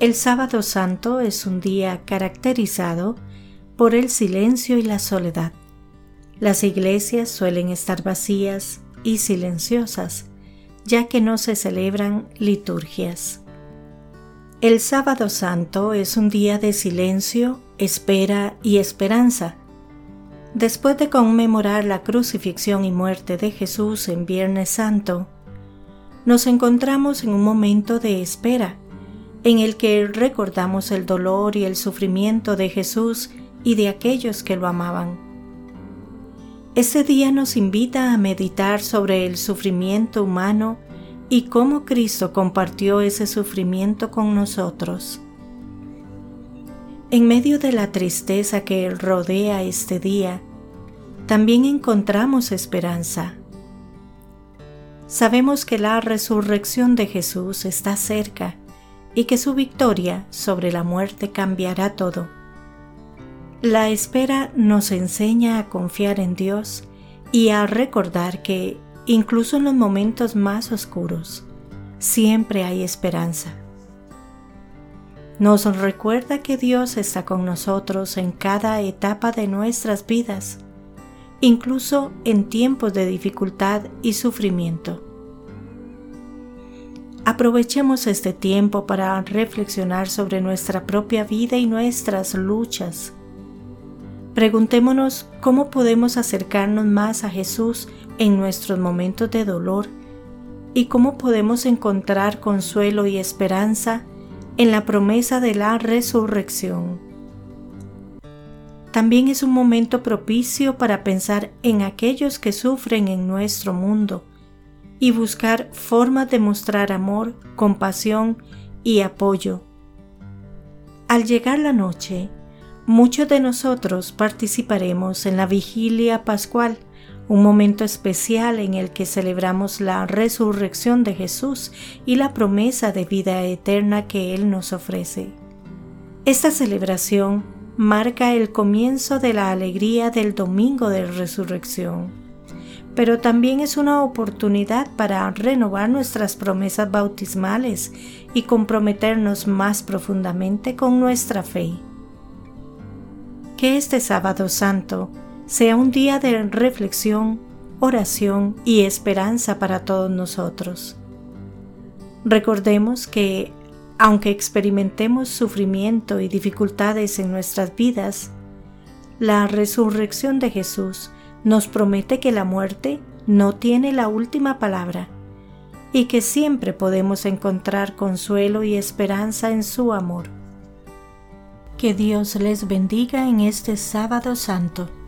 El sábado santo es un día caracterizado por el silencio y la soledad. Las iglesias suelen estar vacías y silenciosas, ya que no se celebran liturgias. El sábado santo es un día de silencio, espera y esperanza. Después de conmemorar la crucifixión y muerte de Jesús en Viernes Santo, nos encontramos en un momento de espera, en el que recordamos el dolor y el sufrimiento de Jesús y de aquellos que lo amaban. Este día nos invita a meditar sobre el sufrimiento humano y cómo Cristo compartió ese sufrimiento con nosotros. En medio de la tristeza que rodea este día, también encontramos esperanza. Sabemos que la resurrección de Jesús está cerca y que su victoria sobre la muerte cambiará todo. La espera nos enseña a confiar en Dios y a recordar que, incluso en los momentos más oscuros, siempre hay esperanza. Nos recuerda que Dios está con nosotros en cada etapa de nuestras vidas, incluso en tiempos de dificultad y sufrimiento. Aprovechemos este tiempo para reflexionar sobre nuestra propia vida y nuestras luchas. Preguntémonos cómo podemos acercarnos más a Jesús en nuestros momentos de dolor y cómo podemos encontrar consuelo y esperanza en la promesa de la resurrección. También es un momento propicio para pensar en aquellos que sufren en nuestro mundo y buscar formas de mostrar amor, compasión y apoyo. Al llegar la noche, muchos de nosotros participaremos en la vigilia pascual, un momento especial en el que celebramos la resurrección de Jesús y la promesa de vida eterna que Él nos ofrece. Esta celebración marca el comienzo de la alegría del domingo de resurrección pero también es una oportunidad para renovar nuestras promesas bautismales y comprometernos más profundamente con nuestra fe. Que este sábado santo sea un día de reflexión, oración y esperanza para todos nosotros. Recordemos que, aunque experimentemos sufrimiento y dificultades en nuestras vidas, la resurrección de Jesús nos promete que la muerte no tiene la última palabra y que siempre podemos encontrar consuelo y esperanza en su amor. Que Dios les bendiga en este sábado santo.